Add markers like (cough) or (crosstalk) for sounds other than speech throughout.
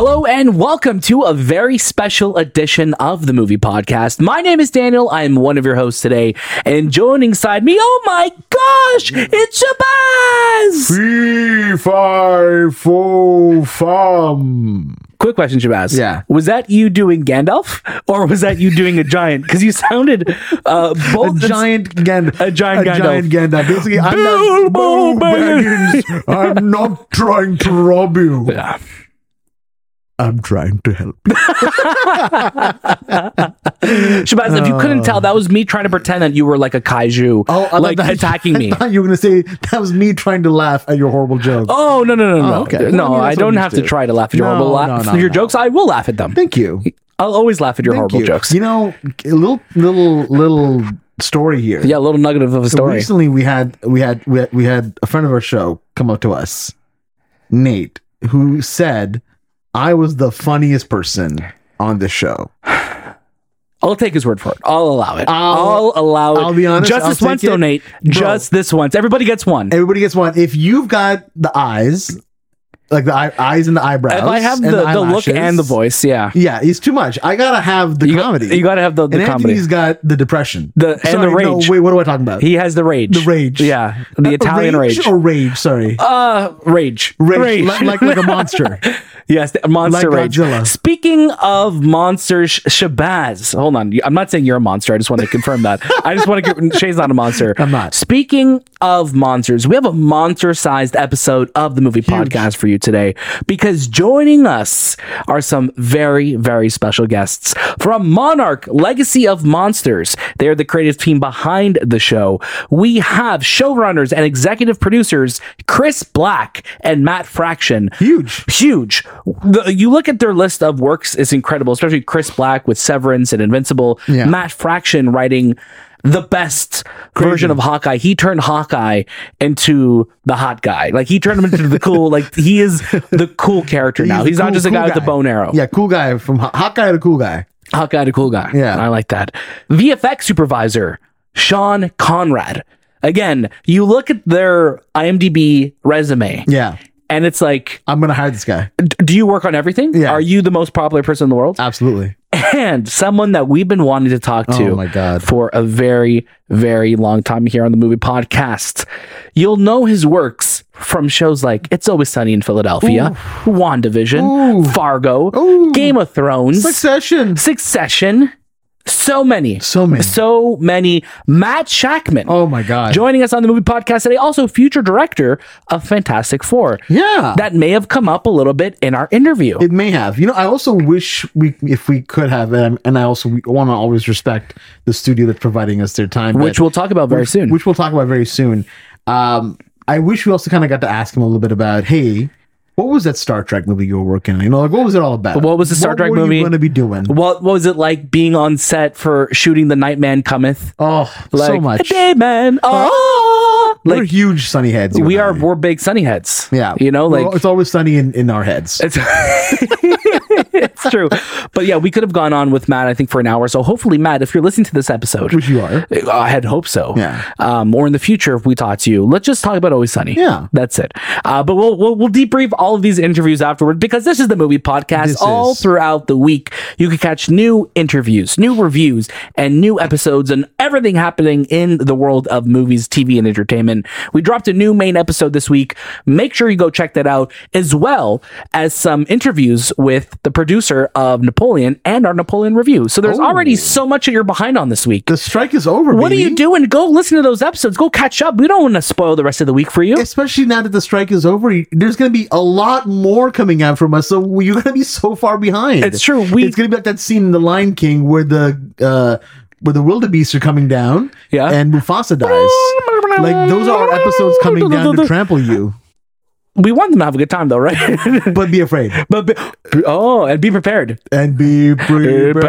Hello and welcome to a very special edition of the movie podcast. My name is Daniel. I am one of your hosts today, and joining side me, oh my gosh, it's Shahbaz! Fee, fi, fo, fum. Quick question, Shahbaz. Yeah. Was that you doing Gandalf, or was that you doing a giant? Because you sounded uh, A both giant Gandalf. A giant a Gandalf. giant Gandalf. Basically, I'm not. I'm not trying to rob you. Yeah. I'm trying to help. (laughs) Shahbaz, if you couldn't tell, that was me trying to pretend that you were like a kaiju, Oh, I like that- attacking me. (laughs) I thought you were going to say that was me trying to laugh at your horrible joke. Oh no no no no Oh, okay. Well, no! I mean, I don't have used to try to laugh at your No, horrible laugh. no, your no. jokes. I will laugh at them. Thank you. I'll always laugh at your Thank horrible you. jokes. You know, a little, little, little story here. yeah, a little nugget of a story. recently we had we had we had we had a friend of our show come up to us, Nate, who said I was the funniest person on the show. I'll take his word for it. I'll allow it. I'll, I'll- allow it. I'll be honest, Just I'll this once, donate. Just this once. Everybody gets one. Everybody gets one. If you've got the eyes, like the eye, eyes and the eyebrows, if I have and the, the look and the voice, yeah. yeah, it's too much. I gotta have the You, got, comedy. you gotta have the, the and comedy. Anthony's got the depression, The- and the Sorry, no, rage. wait, what am I talking about? He has the rage. the rage, Yeah. The Uh, Italian rage. or rage. Sorry, uh, rage. rage, Like, like like a monster. (laughs) Yes, monster Like rage. Godzilla. Speaking of monsters, Shahbaz. Hold on. I'm not saying you're a monster. I just want to confirm that. I just want to get Shay's not a monster. I'm not. Speaking of monsters, we have a monster-sized episode of the movie podcast for you today because joining us are some very, very special guests from Monarch Legacy of Monsters. They are the creative team behind the show. We have showrunners and executive producers Chris Black and Matt Fraction Huge. huge. The, you look at their list of works; it's incredible. Especially Chris Black with Severance and Invincible. Yeah. Matt Fraction writing the best version of Hawkeye. He turned Hawkeye into the hot guy. Like he turned him into the cool. (laughs) Like he is the cool character now. a He's not just a cool guy, with the bone arrow. Yeah, cool guy from hot guy to cool guy. Hawkeye to cool guy. Yeah. I like that. VFX supervisor Sean Konrad. Again, you look at their IMDb resume, Yeah, and it's like, I'm gonna hire this guy. do you work on everything? Yeah. Are you the most popular person in the world? Absolutely. and someone that we've been wanting to talk to Oh my God. for a very very long time here on the movie podcast you'll know his works from shows like it's always sunny in philadelphia wandavision Ooh. fargo Ooh. game of thrones Succession. succession so many So many. so many matt shakman Oh my god. joining us on the movie podcast today also future director of fantastic four yeah. that may have come up a little bit in our interview it may have. You know, I also wish we, if we could have, and, and I also want to always respect the studio that's providing us their time, which but- we'll talk about very soon which we'll talk about very soon. Um, I wish we also kind of got to ask him a little bit about, hey, what was that Star Trek movie you were working on? You know, like what was it all about? What was the Star what Trek were movie? you going to be doing? What, what was it like being on set for shooting The Nightman Cometh? Oh, Like, so much. Day man. Oh, we're like huge sunny heads. we are. I. We're big sunny heads. Yeah, you know, We're- like it's always sunny in, in our heads. it's, (laughs) it's true. But yeah, we could have gone on with Matt. I think for an hour. So hopefully, Matt, if you're listening to this episode, Which you are. I had hoped so. Yeah. Um, or in the future, if we talk to you, let's just talk about Always Sunny. Yeah. That's it. Uh, but we'll, we'll we'll debrief all of these interviews afterward because this is the movie podcast. This all is. throughout the week, you can catch new interviews, new reviews, and new episodes and everything happening in the world of movies, TV, and entertainment. We dropped a new main episode this week. Make sure you go check that out, as well as some interviews with the producer of Napoleon and our Napoleon review. So there's Oh. already so much that you're behind on this week. The strike is over. What are baby. you doing? Go listen to those episodes. Go catch up. We don't want to spoil the rest of the week for you. Especially now that the strike is over, there's going to be a lot more coming out from us. So you're going to be so far behind. It's true. We- it's going to be like that scene in The Lion King where the uh, where the wildebeests are coming down, Yeah. and Mufasa dies. like those are episodes coming down to trample you. we want them to have a good time though, right? (laughs) but be afraid but be, oh, and be prepared. and be prepared.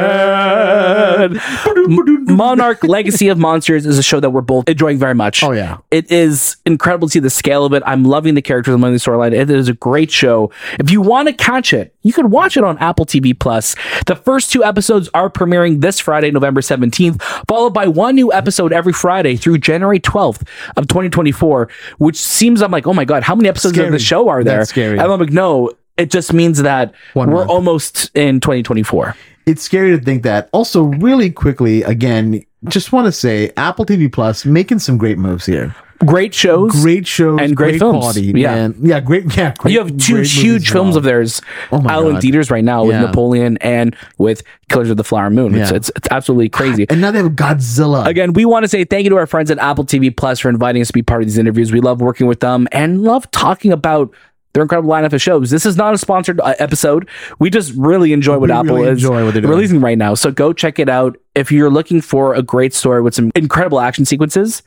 (laughs) Monarch Legacy of Monsters is a show that we're both enjoying very much. Oh, yeah. It is incredible to see the scale of it. I'm loving the characters among the storyline. It is a great show. If you want to catch it, you can watch it on Apple TV Plus. The first two episodes are premiering this Friday, November 17th, followed by one new episode every Friday through January 12th of 2024, which seems I'm like, oh my God, how many episodes of the show are there? That's scary. And I'm like, no, it just means that One we're month. almost in 2024. it's scary to think that. Also, really quickly, again, just want to say Apple TV Plus making some great moves here. Great shows. Great shows And great films. quality. Yeah. man. yeah, great. Yeah, great, you have two great huge films of theirs Oh out in God. theaters right now with Yeah. Napoleon and with Killers of the Flower Moon. It's, Yeah. it's, it's absolutely crazy. and now they have Godzilla. Again, we want to say thank you to our friends at Apple TV Plus for inviting us to be part of these interviews. We love working with them and love talking about their incredible lineup of shows. This is not a sponsored uh, episode. We just really enjoy what We Apple really is enjoy what they're doing. releasing right now. So go check it out. If you're looking for a great story with some incredible action sequences,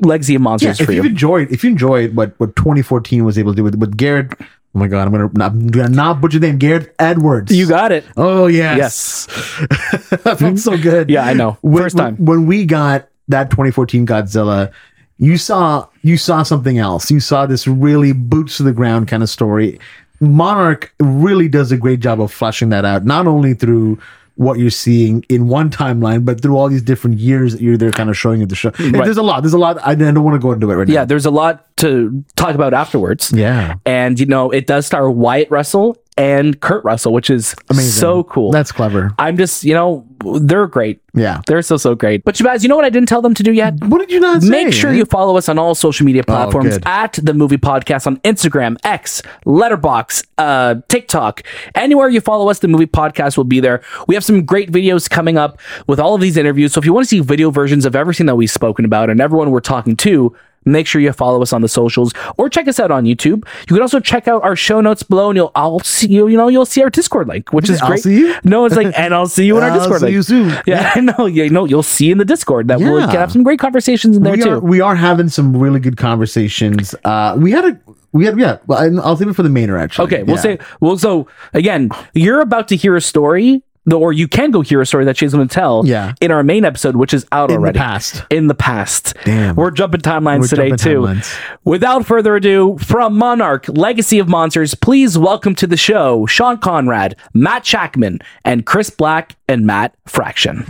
Legacy of yeah, Monsters if for you you. enjoyed, if you enjoyed what what 2014 was able to do with with Garrett. Oh my god, I'm gonna not, I'm gonna not butcher the name. Gareth Edwards. You got it. Oh yes, (laughs) that felt so good. Yeah, I know. When- First time. when we got that 2014 Godzilla, you saw you saw something else. You saw this really boots to the ground kind of story. Monarch really does a great job of fleshing that out, not only through what you're seeing in one timeline, but through all these different years that you're there kind of showing at the show. Mm, right. There's a lot. There's a lot. I, I don't want to go into it right Yeah, now. Yeah, there's a lot to talk about afterwards. Yeah. And you know, it does star Wyatt Russell and Kurt Russell, which is Amazing. so cool. That's clever. I'm just, you know, they're great. Yeah. They're so so great. But Shahbaz, you know what I didn't tell them to do yet? What did you not say? Make sure you follow us on all social media platforms good. at the Movie Podcast on Instagram, X, Letterboxd, uh, TikTok. Anywhere you follow us, the Movie Podcast will be there. We have some great videos coming up with all of these interviews. So if you want to see video versions of everything that we've spoken about and everyone we're talking to, make sure you follow us on the socials or check us out on YouTube. You can also check out our show notes below, and you'll I'll see you. You know, you'll see our Discord link, which is I'll great. see you? No, it's like, and I'll see you in our (laughs) I'll Discord see link. you soon. (laughs) Yeah, I know. Yeah, no, you'll see in the Discord that we'll Yeah. have some great conversations in there we too. are we are having some really good conversations. Uh, we had a we had yeah. I'll save it for the mainer actually. Okay, we'll Yeah. say well. So again, you're about to hear a story, or you can go hear a story that she's going to tell. Yeah. in our main episode, which is out already. In the past. In the past. Damn. we're jumping timelines We're today jumping too. timelines. Without further ado, from Monarch Legacy of Monsters, please welcome to the show Sean Konrad, Matt Shakman, and Chris Black and Matt Fraction.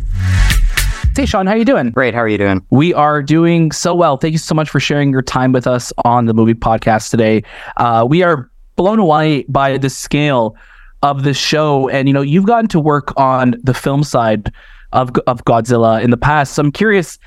Hey Sean, how are you doing? Great. How are you doing? We are doing so well. Thank you so much for sharing your time with us on the movie podcast today. Uh, we are blown away by the scale of the show, and you know you've gotten to work on the film side of of Godzilla in the past. So I'm curious,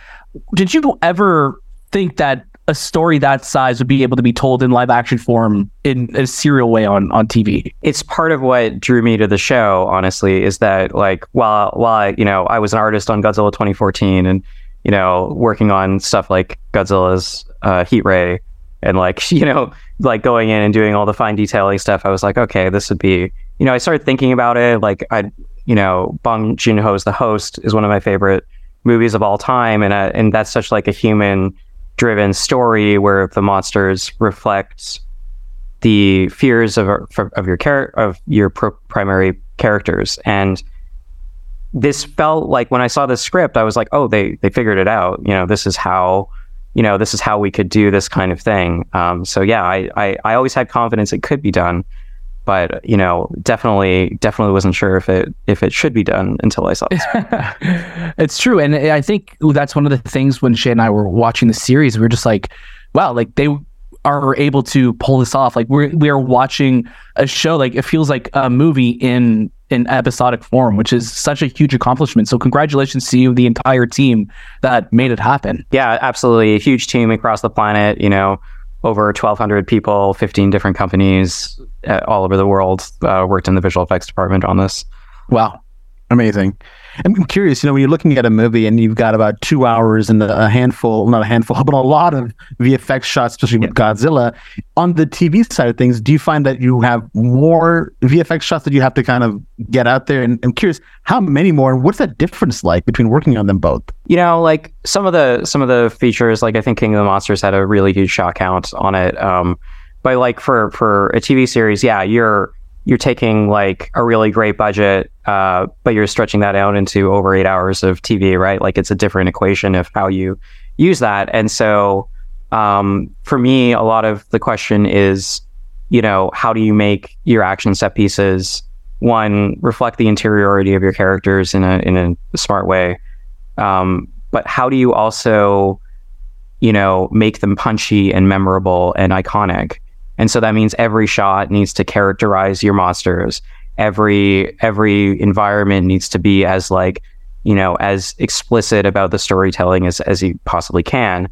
did you ever think that a story that size would be able to be told in live action form in a serial way on on TV? It's part of what drew me to the show. Honestly, is that like while while I, you know I was an artist on Godzilla 2014 and you know working on stuff like Godzilla's uh, Heat Ray and like (laughs) you know like going in and doing all the fine detailing stuff. I was like, okay, this would be you know I started thinking about it. Like I you know Bong Joon Ho's The Host is one of my favorite movies of all time, and uh, and that's such like a human driven story where the monsters reflect the fears of of your char- of your pr- primary characters. And this felt like when I saw the script I was like oh they they figured it out. You know this is how you know this is how we could do this kind of thing. Um, so yeah I, I I always had confidence it could be done but you know definitely definitely wasn't sure if it if it should be done until I saw it (laughs) it's true, and I think that's one of the things when Shay and I were watching the series, we were just like, wow, like they are able to pull this off. Like we're we are watching a show, like it feels like a movie in in episodic form, which is such a huge accomplishment. So congratulations to you, the entire team that made it happen. Yeah, absolutely. A huge team across the planet, you know, over 1,200 people, 15 different companies all over the world uh, worked in the visual effects department on this. Wow. Amazing. I'm curious, you know, when you're looking at a movie and you've got about two hours and a handful, not a handful, (laughs) but a lot of VFX shots, especially with Godzilla, on the TV side of things, do you find that you have more VFX shots that you have to kind of get out there? And I'm curious, how many more, and what's that difference like between working on them both? You know, like some of the some of the features, like I think King of the Monsters had a really huge shot count on it. Um, but like for for a TV series, yeah, you're you're taking like a really great budget, uh, but you're stretching that out into over eight hours of TV, right? Like it's a different equation of how you use that. And so um, for me, a lot of the question is, you know, how do you make your action set pieces one reflect the interiority of your characters in a in a smart way, um, but how do you also, you know, make them punchy and memorable and iconic? And so that means every shot needs to characterize your monsters. Every every environment needs to be as like, you know, as explicit about the storytelling as as you possibly can.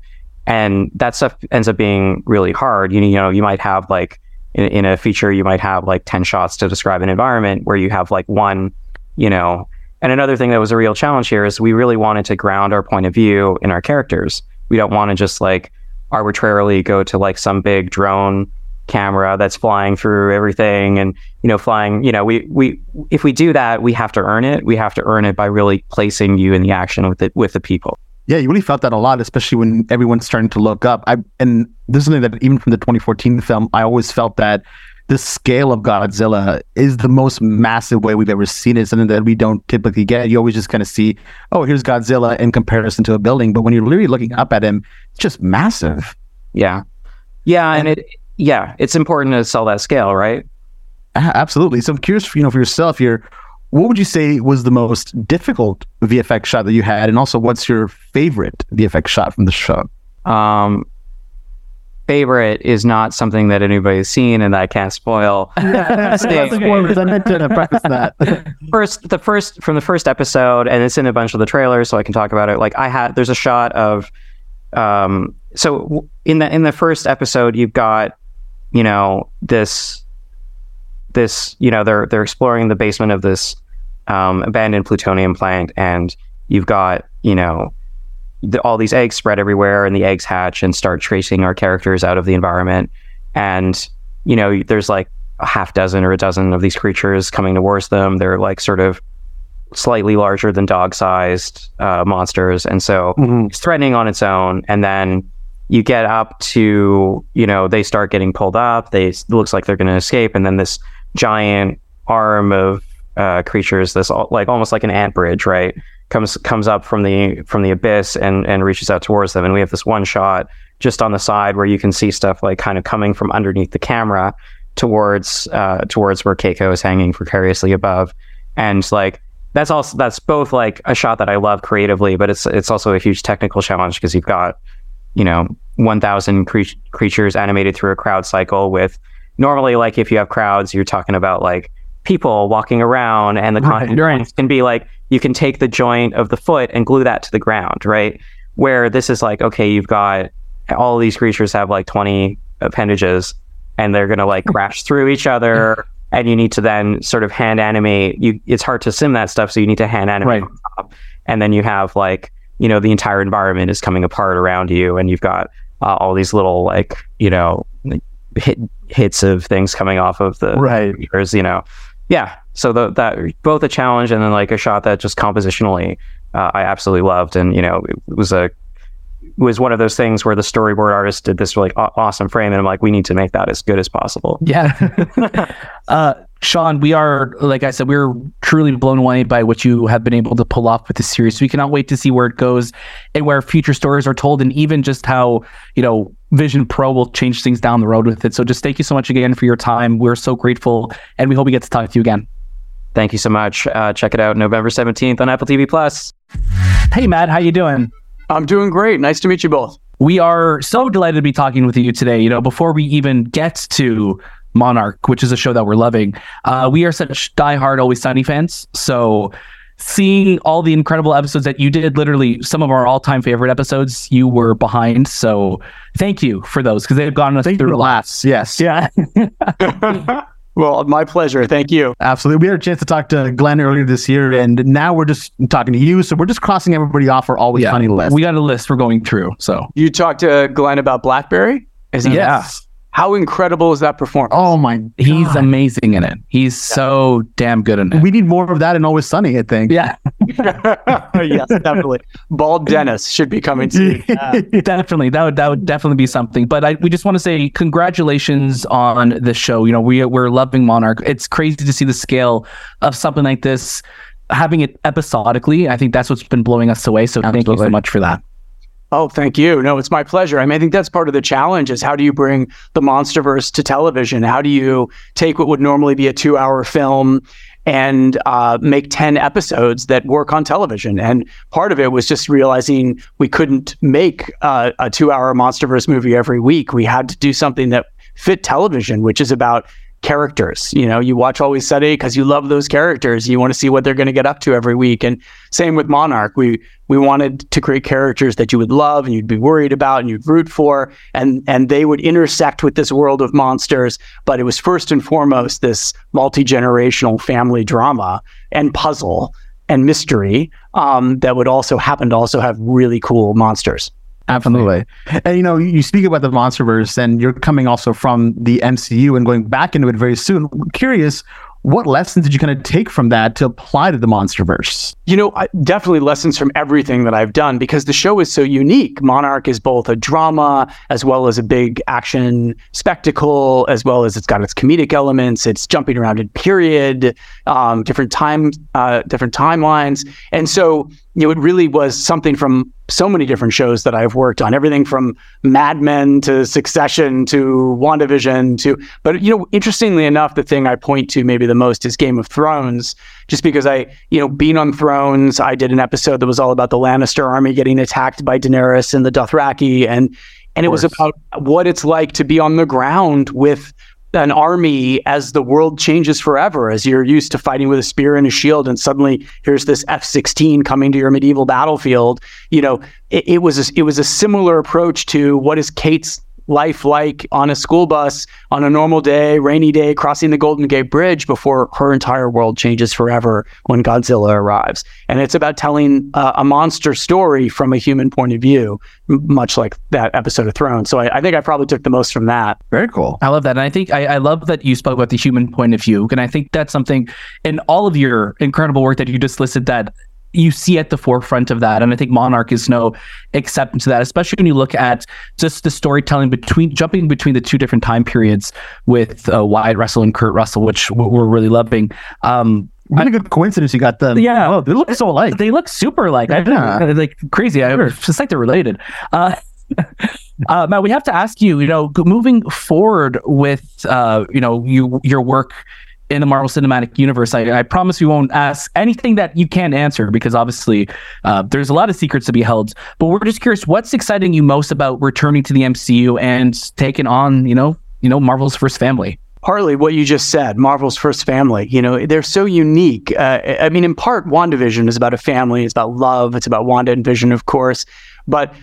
And that stuff ends up being really hard. You, you know, you might have like in, in a feature, you might have like 10 shots to describe an environment where you have like one, you know, and another thing that was a real challenge here is we really wanted to ground our point of view in our characters. We don't want to just like arbitrarily go to like some big drone camera that's flying through everything and you know flying you know we we if we do that we have to earn it we have to earn it by really placing you in the action with it with the people yeah you really felt that a lot especially when everyone's starting to look up i and this is something that even from the 2014 film i always felt that the scale of Godzilla is the most massive way we've ever seen it. Something that we don't typically get. You always just kind of see, oh, here's Godzilla in comparison to a building. But when you're literally looking up at him, it's just massive. Yeah, yeah, and it yeah, it's important to sell that scale, right? Absolutely. So I'm curious, you know, for yourself here, what would you say was the most difficult VFX shot that you had, and also what's your favorite VFX shot from the show? Um, favorite is not something that anybody's seen and that I can't spoil. (laughs) I meant to preface that. (laughs) first, the first from the first episode, and it's in a bunch of the trailers, so I can talk about it. Like I had, there's a shot of, um, so in the in the first episode, you've got you know this this you know they're they're exploring the basement of this um, abandoned plutonium plant and you've got you know the, all these eggs spread everywhere and the eggs hatch and start tracing our characters out of the environment. And you know there's like a half dozen or a dozen of these creatures coming towards them. They're like sort of slightly larger than dog sized uh, monsters. And so mm-hmm. it's threatening on its own. And then you get up to, you know, they start getting pulled up. They looks like they're going to escape, and then this giant arm of uh, creatures, this like almost like an ant bridge, right, comes comes up from the from the abyss and and reaches out towards them. And we have this one shot just on the side where you can see stuff like kind of coming from underneath the camera towards uh, towards where Keiko is hanging precariously above, and like that's also that's both like a shot that I love creatively, but it's it's also a huge technical challenge because you've got you know 1000 cre- creatures animated through a crowd cycle with normally like if you have crowds you're talking about like people walking around and the right, right. can be like you can take the joint of the foot and glue that to the ground right where this is like okay you've got all these creatures have like 20 appendages and they're going to like hmm. crash through each other and you need to then sort of hand animate you it's hard to sim that stuff so you need to hand animate right. and then you have like you know the entire environment is coming apart around you and you've got uh, all these little like you know hit, hits of things coming off of the right. years, you know. Yeah so the, that both a challenge and then like a shot that just compositionally uh, i absolutely loved and you know it, was a it was one of those things where the storyboard artist did this really awesome frame and i'm like we need to make that as good as possible. Yeah. (laughs) (laughs) Uh, Sean, we are, like I said, we're truly blown away by what you have been able to pull off with the series. We cannot wait to see where it goes and where future stories are told, and even just how, you know, Vision Pro will change things down the road with it. So just thank you so much again for your time. We're so grateful, and we hope we get to talk to you again. Thank you so much. Uh, check it out November 17th on Apple TV Plus. Hey, Matt, how you doing? I'm doing great. Nice to meet you both. We are so delighted to be talking with you today. You know, before we even get to Monarch, which is a show that we're loving. Uh, we are such diehard Always Sunny fans. So seeing all the incredible episodes that you did, literally some of our all-time favorite episodes, you were behind. So thank you for those because they've gotten us thank through laughs. Yes. Yeah. (laughs) (laughs) well, my pleasure. Thank you. Absolutely. We had a chance to talk to Glenn earlier this year, and now we're just talking to you. So we're just crossing everybody off our Always yeah. Sunny list. We got a list we're going through. So you talked to Glenn about BlackBerry? Is yeah. How incredible is that performance? Oh my! God. He's amazing in it. He's so damn good in it. We need more of that in Always Sunny. I think. yeah, (laughs) yes, definitely. Bald (laughs) Dennis should be coming soon. (laughs) definitely. That would that would definitely be something. But I, we just want to say congratulations on the show. You know, we we're loving Monarch. It's crazy to see the scale of something like this. Having it episodically, I think that's what's been blowing us away. So thank you so much for that. Oh, thank you. No, it's my pleasure. I mean, I think that's part of the challenge is how do you bring the MonsterVerse to television? How do you take what would normally be a two-hour film and uh, make 10 episodes that work on television? And part of it was just realizing we couldn't make uh, a two-hour MonsterVerse movie every week. We had to do something that fit television, which is about characters. You know, you watch Always Sunny because you love those characters. You want to see what they're going to get up to every week. And same with Monarch. We we wanted to create characters that you would love and you'd be worried about and you'd root for, and and they would intersect with this world of monsters. But it was first and foremost this multi generational family drama and puzzle and mystery um, that would also happen to also have really cool monsters. Absolutely. And you know, you speak about the MonsterVerse, and you're coming also from the MCU and going back into it very soon. I'm curious, what lessons did you kind of take from that to apply to the MonsterVerse? You know, I, definitely lessons from everything that I've done because the show is so unique. Monarch is both a drama as well as a big action spectacle, as well as it's got its comedic elements. It's jumping around in period, um, different time, uh, different timelines, and so you know, it really was something from so many different shows that I've worked on. Everything from Mad Men to Succession to WandaVision to, but you know, interestingly enough, the thing I point to maybe the most is Game of Thrones just because I, you know, being on Thrones, I did an episode that was all about the Lannister army getting attacked by Daenerys and the Dothraki, and and it was about what it's like to be on the ground with an army as the world changes forever, as you're used to fighting with a spear and a shield, and suddenly here's this F-16 coming to your medieval battlefield. You know, it, it was a, it was a similar approach to what is Kate's life like on a school bus on a normal day, rainy day, crossing the Golden Gate Bridge before her entire world changes forever when Godzilla arrives. And it's about telling uh, a monster story from a human point of view, much like that episode of Thrones. So I, I think I probably took the most from that. Very cool. I love that. And I think I, I love that you spoke about the human point of view. And I think that's something in all of your incredible work that you just listed that you see at the forefront of that. And I think Monarch is no exception to that, especially when you look at just the storytelling between jumping between the two different time periods with uh, Wyatt Russell and Kurt Russell, which we're really loving. Um, What a good coincidence you got them. Yeah. Oh, they look so alike. they look super like I Yeah. don't know, like crazy. I it's just like they're related. Uh, (laughs) uh, Matt, we have to ask you. You know, moving forward with uh, you know you your work in the Marvel Cinematic Universe. I, I promise we won't ask anything that you can't answer because obviously uh, there's a lot of secrets to be held. But we're just curious, what's exciting you most about returning to the MCU and taking on you know you know Marvel's first family? partly what you just said, Marvel's first family. You know, they're so unique. Uh, I mean, in part, WandaVision is about a family. It's about love. It's about Wanda and Vision, of course. But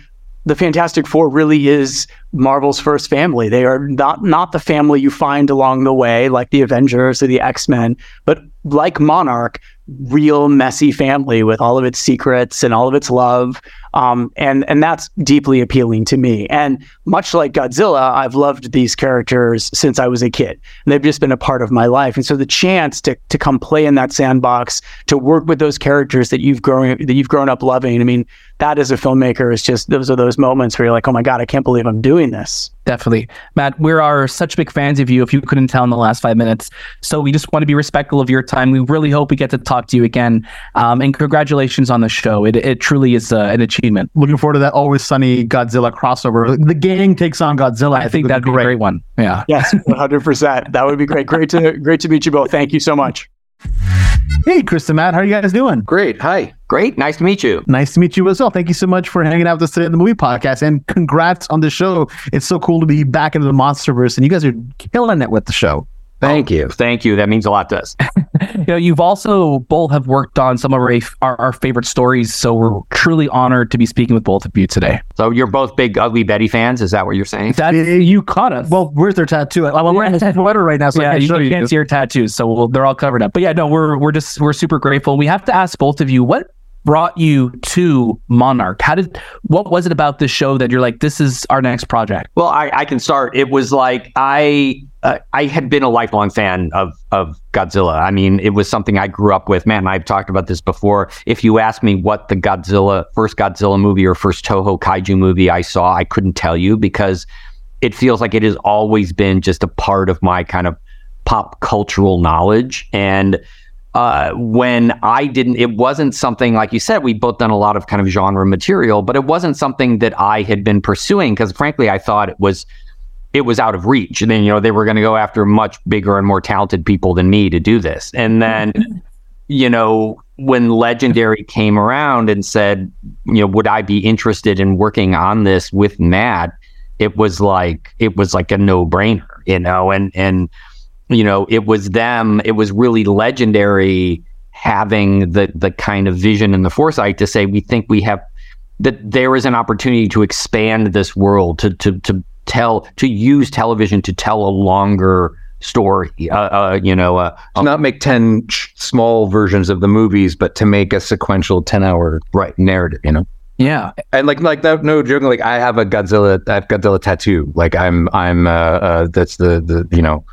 the Fantastic Four really is Marvel's first family. They are not not the family you find along the way, like the Avengers or the X Men, but like Monarch, real messy family with all of its secrets and all of its love. Um, and and that's deeply appealing to me. And much like Godzilla, I've loved these characters since I was a kid. And they've just been a part of my life. And so the chance to to come play in that sandbox, to work with those characters that you've grown that you've grown up loving. I mean, that as a filmmaker is just those are those moments where you're like, oh my god, I can't believe I'm doing this. Definitely. Matt, we are such big fans of you, if you couldn't tell in the last five minutes. So we just want to be respectful of your time. We really hope we get to talk to you again. Um, and congratulations on the show. It, it truly is uh, an achievement. Looking forward to that Always Sunny Godzilla crossover. The gang takes on Godzilla. I, think would that'd be a great one. Yeah. Yes, 100. percent That would be great. Great to great to meet you both. Thank you so much. Hey, Chris and Matt, how are you guys doing? Great. Hi. Great. Nice to meet you. Nice to meet you as well. Thank you so much for hanging out with us today on the movie podcast, and congrats on the show. It's so cool to be back into the MonsterVerse, and you guys are killing it with the show. Thank you. Thank you. That means a lot to us. (laughs) You know, you've also both have worked on some of our, our, our favorite stories. So we're truly honored to be speaking with both of you today. So you're both big Ugly Betty fans. Is that what you're saying? That you caught us. Well, where's their tattoo? I'm wearing a sweater right now, so yeah, I you, can show you you. can't see your tattoos, so we'll, they're all covered up. But yeah, no, we're we're just we're super grateful. We have to ask both of you what brought you to Monarch? How did what was it about this show that you're like, this is our next project? Well, I, I can start. It was like I uh, I had been a lifelong fan of of Godzilla. I mean, it was something I grew up with. Man, I've talked about this before. If you ask me what the Godzilla first Godzilla movie or first Toho kaiju movie I saw, I couldn't tell you because it feels like it has always been just a part of my kind of pop cultural knowledge and uh, when I didn't, it wasn't something like you said. We both done a lot of kind of genre material, but it wasn't something that I had been pursuing because, frankly, I thought it was it was out of reach. And then you know they were going to go after much bigger and more talented people than me to do this. And then (laughs) you know when Legendary came around and said, you know, would I be interested in working on this with Matt? It was like it was like a no brainer, you know, and and you know, it was them, it was really legendary having the the kind of vision and the foresight to say we think we have that there is an opportunity to expand this world to to to tell to use television to tell a longer story uh, uh, you know uh, to not make 10 ch- small versions of the movies but to make a sequential 10 hour right. narrative you know? Yeah. and like like that no joking like i have a godzilla i have godzilla tattoo. Like i'm i'm uh, uh that's the the you know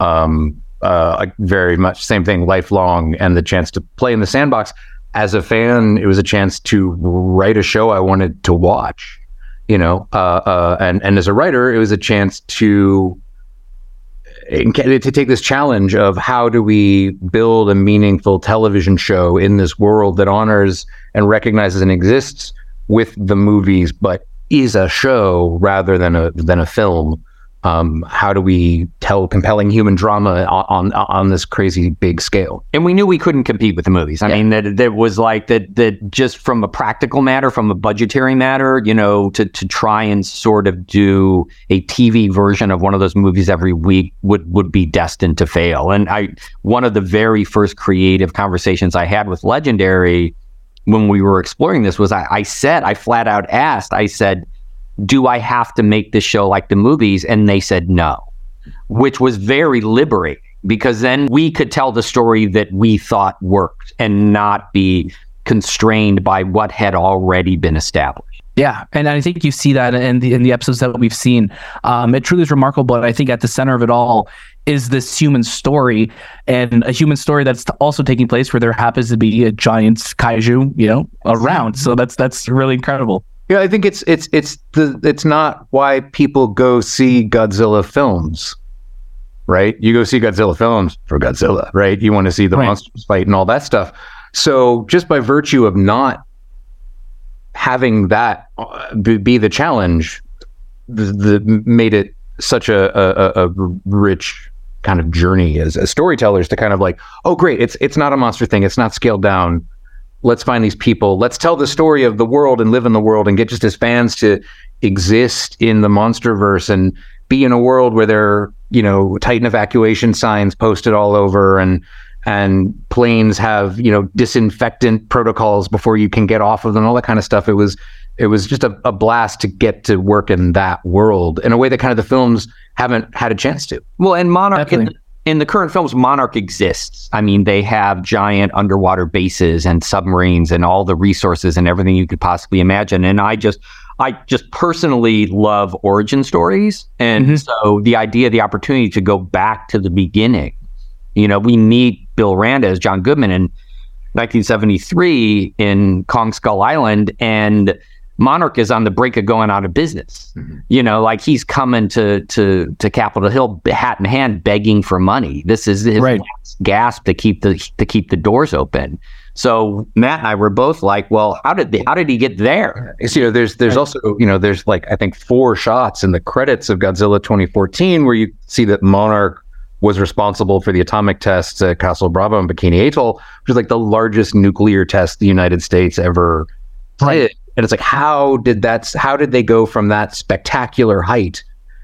um uh very much same thing lifelong and the chance to play in the sandbox as a fan it was a chance to write a show i wanted to watch you know uh uh and and as a writer it was a chance to to take this challenge of how do we build a meaningful television show in this world that honors and recognizes and exists with the movies, but is a show rather than a than a film. Um, how do we tell compelling human drama on, on on this crazy big scale? and we knew we couldn't compete with the movies. I mean, that that was like that that just from a practical matter, from a budgetary matter, you know, to to try and sort of do a TV version of one of those movies every week would would be destined to fail. And I one of the very first creative conversations I had with Legendary when we were exploring this was I, I said I flat out asked I said, "Do I have to make this show like the movies?" And they said no which was very liberating because then we could tell the story that we thought worked and not be constrained by what had already been established. Yeah, and I think you see that in the in the episodes that we've seen. Um, it truly is remarkable. But I think at the center of it all is this human story, and a human story that's also taking place where there happens to be a giant kaiju, you know, around. So that's that's really incredible. Yeah, I think it's it's it's the it's not why people go see Godzilla films, right? You go see Godzilla films for Godzilla, right? You want to see the Right. monsters fight and all that stuff. So just by virtue of not having that uh, be, the challenge, the, the made it such a, a, a a rich kind of journey as, as storytellers to kind of like, oh great, it's it's not a monster thing, it's not scaled down let's find these people. Let's tell the story of the world and live in the world and get just as fans to exist in the monsterverse and be in a world where there are you know titan evacuation signs posted all over and and planes have you know disinfectant protocols before you can get off of them all that kind of stuff. It was it was just a, a blast to get to work in that world in a way that kind of the films haven't had a chance to. Well, and Monarch in, Definitely. In the current films, Monarch exists. I mean, they have giant underwater bases and submarines and all the resources and everything you could possibly imagine. And I just, I just personally love origin stories, and Mhm. so the idea, the opportunity to go back to the beginning. You know, we meet Bill Randa as John Goodman in 1973 in Kong Skull Island, and Monarch is on the brink of going out of business. Mm-hmm. You know, like he's coming to to to Capitol Hill, hat in hand, begging for money. This is his Right. last gasp to keep the to keep the doors open. So Matt and I were both like, "Well, how did the, how did he get there?" It's, you know, there's there's also you know there's like I think four shots in the credits of Godzilla 2014 where you see that Monarch was responsible for the atomic tests at Castle Bravo and Bikini Atoll, which is like the largest nuclear test the United States ever did. And it's like, how did that? How did they go from that spectacular height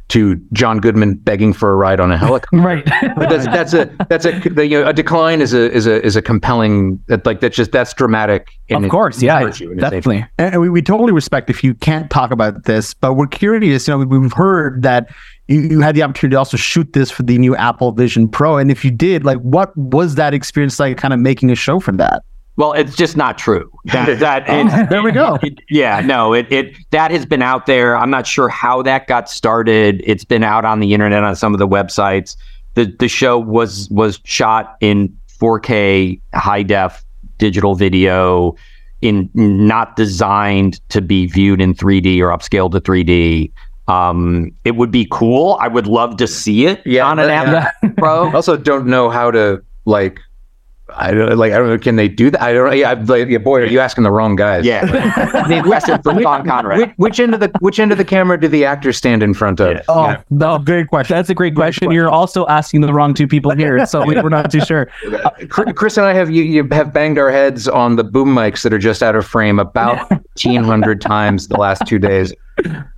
to John Goodman begging for a ride on a helicopter? (laughs) Right. But that's that's a that's a the, you know, a decline is a is a is a compelling that like that's just that's dramatic. in of its course, yeah, virtue and its nature. definitely. And we, we totally respect if you can't talk about this, but we're curious. You know, we- we've heard that you, you had the opportunity to also shoot this for the new Apple Vision Pro, and if you did, like, what was that experience like? Kind of making a show from that. Well, it's just not true. That (laughs) that it, there we go. it- yeah, no, it it that has been out there. I'm not sure how that got started. It's been out on the internet on some of the websites. The the show was was shot in 4K high def digital video in not designed to be viewed in 3D or upscaled to 3D. Um, it would be cool. I would love to see it Yeah, on an yeah. Apple Pro. I (laughs) also don't know how to like. I don't like. I don't know. Can they do that? I don't. Yeah, I'm like, yeah, boy, are you asking the wrong guys? Yeah, the question from Don Conrad. Which, which end of the which end of the camera do the actors stand in front of? Oh, no, great question. That's a great question. You're also asking the wrong two people here, so we, we're not too sure. (laughs) Chris Chris and I have you, you have banged our heads on the boom mics that are just out of frame about (laughs) fifteen hundred times the last two days.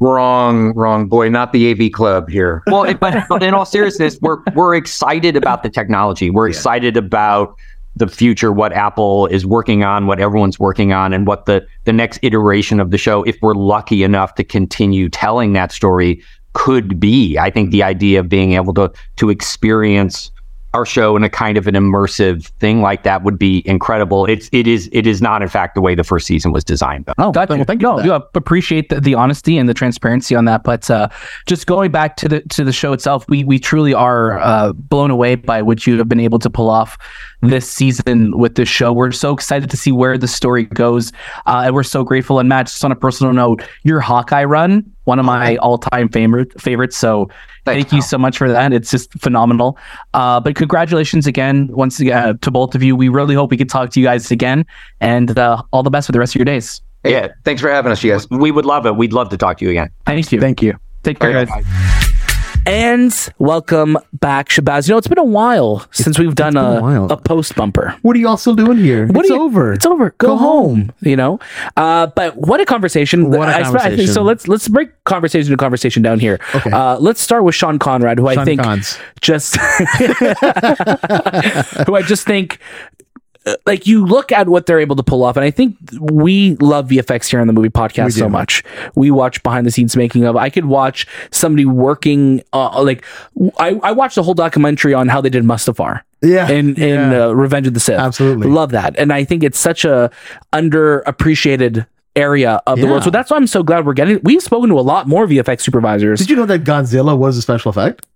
Wrong, wrong, boy, not the AV club here. well, it- but, but in all seriousness, we're we're excited about the technology. We're excited about the future, what Apple is working on, what everyone's working on, and what the the next iteration of the show, if we're lucky enough to continue telling that story, could be. I think the idea of being able to to experience our show in a kind of an immersive thing like that would be incredible. It's it is it is not in fact the way the first season was designed though. Oh, Gotcha. well, thank you. no, for you appreciate the, the honesty and the transparency on that. But uh, just going back to the to the show itself, we we truly are uh, blown away by what you have been able to pull off this season with this show. We're so excited to see where the story goes, uh, and we're so grateful. And Matt, just on a personal note, your Hawkeye run, one of my all time favorite favorites. So. Thank you so much for that. It's just phenomenal. Uh, but congratulations again, once again, uh, to both of you. We really hope we can talk to you guys again, and uh, all the best for the rest of your days. Yeah. thanks for having us, you guys. We would love it. We'd love to talk to you again. Thank you. Thank you. Take care, guys. And welcome back, Shahbaz. You know, it's been a while since we've done a a, a post bumper. What are y'all still doing here? What it's you- over. It's over. Go, Go home. home. You know. Uh, but what a conversation! What a I spe- I think- conversation. so let's let's break conversation to conversation down here. Okay. Uh, let's start with Sean Konrad, who I think Cons. just (laughs) who I just think like you look at what they're able to pull off and I think we love VFX here on the movie podcast so much. We watch behind the scenes making of. I could watch somebody working uh, like I I watched a whole documentary on how they did Mustafar Yeah. in in Yeah. uh, Revenge of the Sith. Absolutely. love that, and I think it's such a underappreciated area of the world. So that's why I'm so glad we're getting. We've spoken to a lot more VFX supervisors. Did you know that Godzilla was a special effect?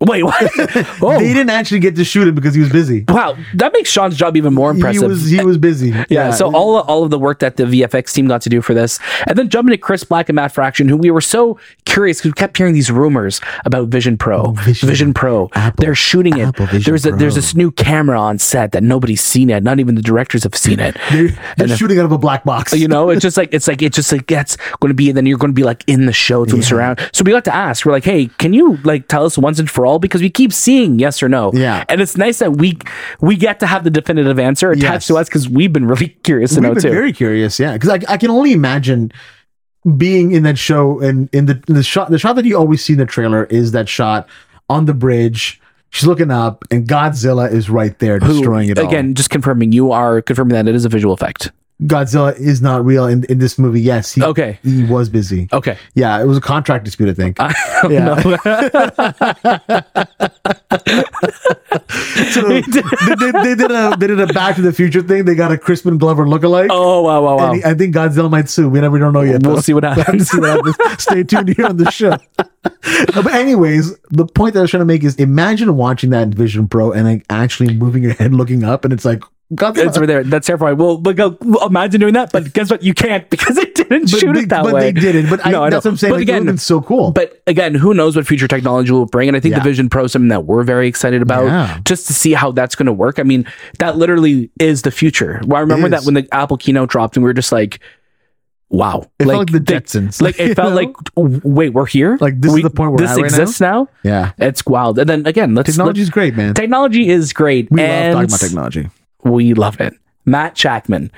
Wait, what? (laughs) oh, They didn't actually get to shoot it because he was busy. wow, that makes Sean's job even more impressive. He was he was busy. (laughs) yeah, so all all of the work that the VFX team got to do for this, and then jumping to Chris Black and Matt Fraction, who we were so curious because we kept hearing these rumors about Vision Pro, oh, Vision, Vision. Pro. Apple- They're shooting it. There's a, there's this new camera on set that nobody's seen it. Not even the directors have seen it. they're, they're shooting out of a black box. you know, it's just like it's like it's just like that's going to be, and then you're going to be like in the show to surround. So we got to ask, we're like, hey, can you like tell us once and for all because we keep seeing yes or no. Yeah. and it's nice that we we get to have the definitive answer attached Yes. to us because we've been really (laughs) curious to We've know been too. very curious, yeah, because I, I can only imagine being in that show and in the the shot the shot that you always see in the trailer is that shot on the bridge. She's looking up, and Godzilla is right there Who- destroying it all. again, just confirming you are confirming that it is a visual effect. Godzilla is not real in, in this movie. Yes, he, Okay. he was busy. Okay. Yeah, it was a contract dispute, I think. (laughs) yeah. (laughs) (laughs) so they, they, they did a they did a Back to the Future thing. They got a Crispin Glover lookalike. Oh wow wow wow. He- I think Godzilla might sue. We never don't know yet. We'll though. see what happens. See what happens. Stay tuned here on the show. Uh, but anyways, the point that I was trying to make is imagine watching that in Vision Pro and like actually moving your head, looking up, and it's like Godzilla. it's over there. That's terrifying. Well, but go, imagine doing that, but guess what? You can't (laughs) because they didn't But shoot they, it that but way. But they didn't. But I, No, I that's know. what I'm saying. But like, again- it's so cool. But again, who knows what future technology will bring? And I think the Vision Pro is something that we're very excited about Yeah. just to see how that's going to work. I mean, that literally is the future. Well, I remember that when the Apple keynote dropped and we were just like, wow. It felt like the they- Jetsons. Like, it (laughs) felt know? like, wait, we're here? Like, this is the point we're This right exists now? yeah, It's wild. And then again, let's. technology is great, man. Technology is great. we and love talking about technology. We love it. Matt Shakman.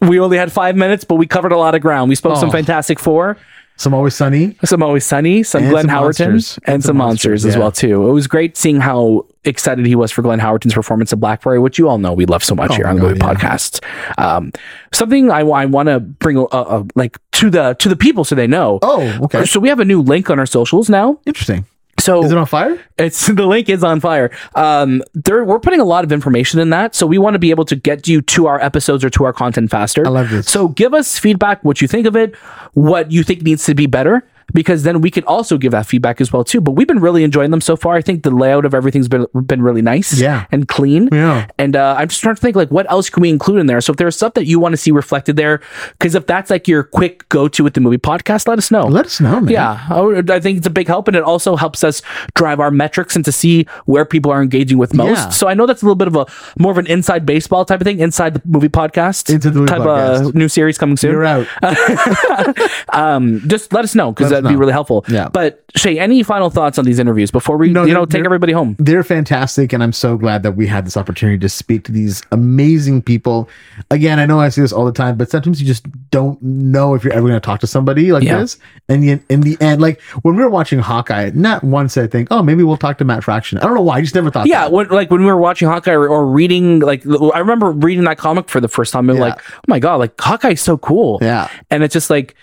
We only had five minutes, but we covered a lot of ground. We spoke some Oh. Fantastic Four, Some always sunny. some Always Sunny, some And Glenn some Howerton, monsters. and, some monsters, as yeah. well too. It was great seeing how excited he was for Glenn Howerton's performance of Blackberry, which you all know we love so much Oh here on the God, movie yeah. podcast. Um, something I, want to bring uh, uh, like to the to the people so they know. Oh, okay. So we have a new link on our socials now. Interesting. So Is it on fire? It's (laughs) the link is on fire. Um, there we're putting a lot of information in that, so we want to be able to get you to our episodes or to our content faster. I love this. So give us feedback, what you think of it, what you think needs to be better, because then we can also give that feedback as well too. But we've been really enjoying them so far. I think the layout of everything's been been really nice, Yeah. and clean. Yeah. And uh, I'm just trying to think like what else can we include in there. So if there's stuff that you want to see reflected there, because if that's like your quick go to with the movie podcast, let us know. Let us know, man. Yeah, I I think it's a big help, and it also helps us drive our metrics and to see where people are engaging with most. Yeah. So I know that's a little bit of a more of an inside baseball type of thing, inside the movie podcast, Inside the movie type podcast. of new series coming soon. You're out. (laughs) Um, just let us know because Let us that'd be really helpful. Yeah. But Shay, any final thoughts on these interviews before we, No, you know, take everybody home? They're fantastic, and I'm so glad that we had this opportunity to speak to these amazing people. Again, I know I say this all the time, but sometimes you just don't know if you're ever going to talk to somebody like Yeah. this. And yet, in the end, like when we were watching Hawkeye, not once did I think, oh, maybe we'll talk to Matt Fraction. I don't know why. I just never thought. Yeah, that. when, like when we were watching Hawkeye or, or reading, like I remember reading that comic for the first time, and Yeah. like, oh my god, like Hawkeye's so cool. Yeah. and it's just like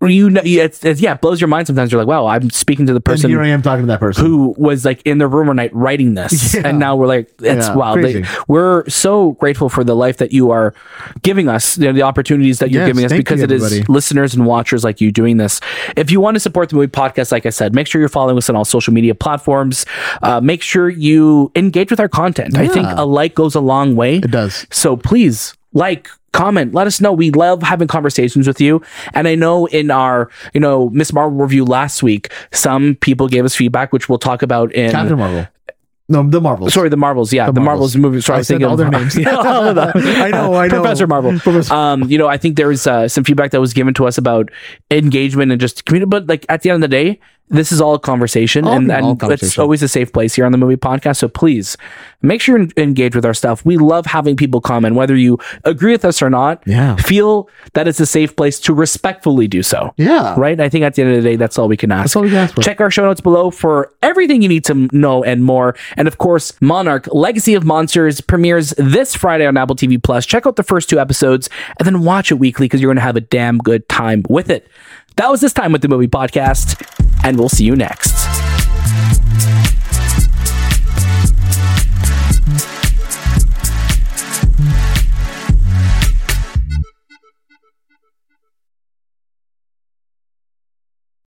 you know, it's, it's yeah, it blows your mind sometimes. You're like, wow, I'm speaking to the And person here I am talking to that person. who was like in the room one night writing this, (laughs) Yeah. and now we're like, it's Yeah, wow. They, we're so grateful for the life that you are giving us, you know, the opportunities that you're Yes, giving us, because you, it is everybody. listeners and watchers like you doing this. If you want to support the movie podcast, like I said, make sure you're following us on all social media platforms. Uh, make sure you engage with our content. I think a like goes a long way. It does. So please like, comment, let us know. We love having conversations with you. And I know in our, you know, Ms. Marvel review last week, some people gave us feedback, which we'll talk about in Captain Marvel. No, the Marvels. Sorry, the Marvels. Yeah, the, The Marvels. Marvels. movie. Sorry, I I was said thinking all their names. (laughs) Yeah, all. (laughs) I know, I know. Professor Marvel. Professor- Um, you know, I think there was uh, some feedback that was given to us about engagement and just community. But like at the end of the day, this is all a conversation, All- and, all and it's always a safe place here on the movie podcast. So please make sure you engage with our stuff. We love having people comment, whether you agree with us or not. Yeah. feel that it's a safe place to respectfully do so. Yeah. Right. I think at the end of the day, that's all we can ask. That's all we can ask for. Check our show notes below for everything you need to know and more. And of course, Monarch Legacy of Monsters premieres this Friday on Apple TV Plus. Check out the first two episodes and then watch it weekly because you're going to have a damn good time with it. That was this time with the movie podcast, and we'll see you next.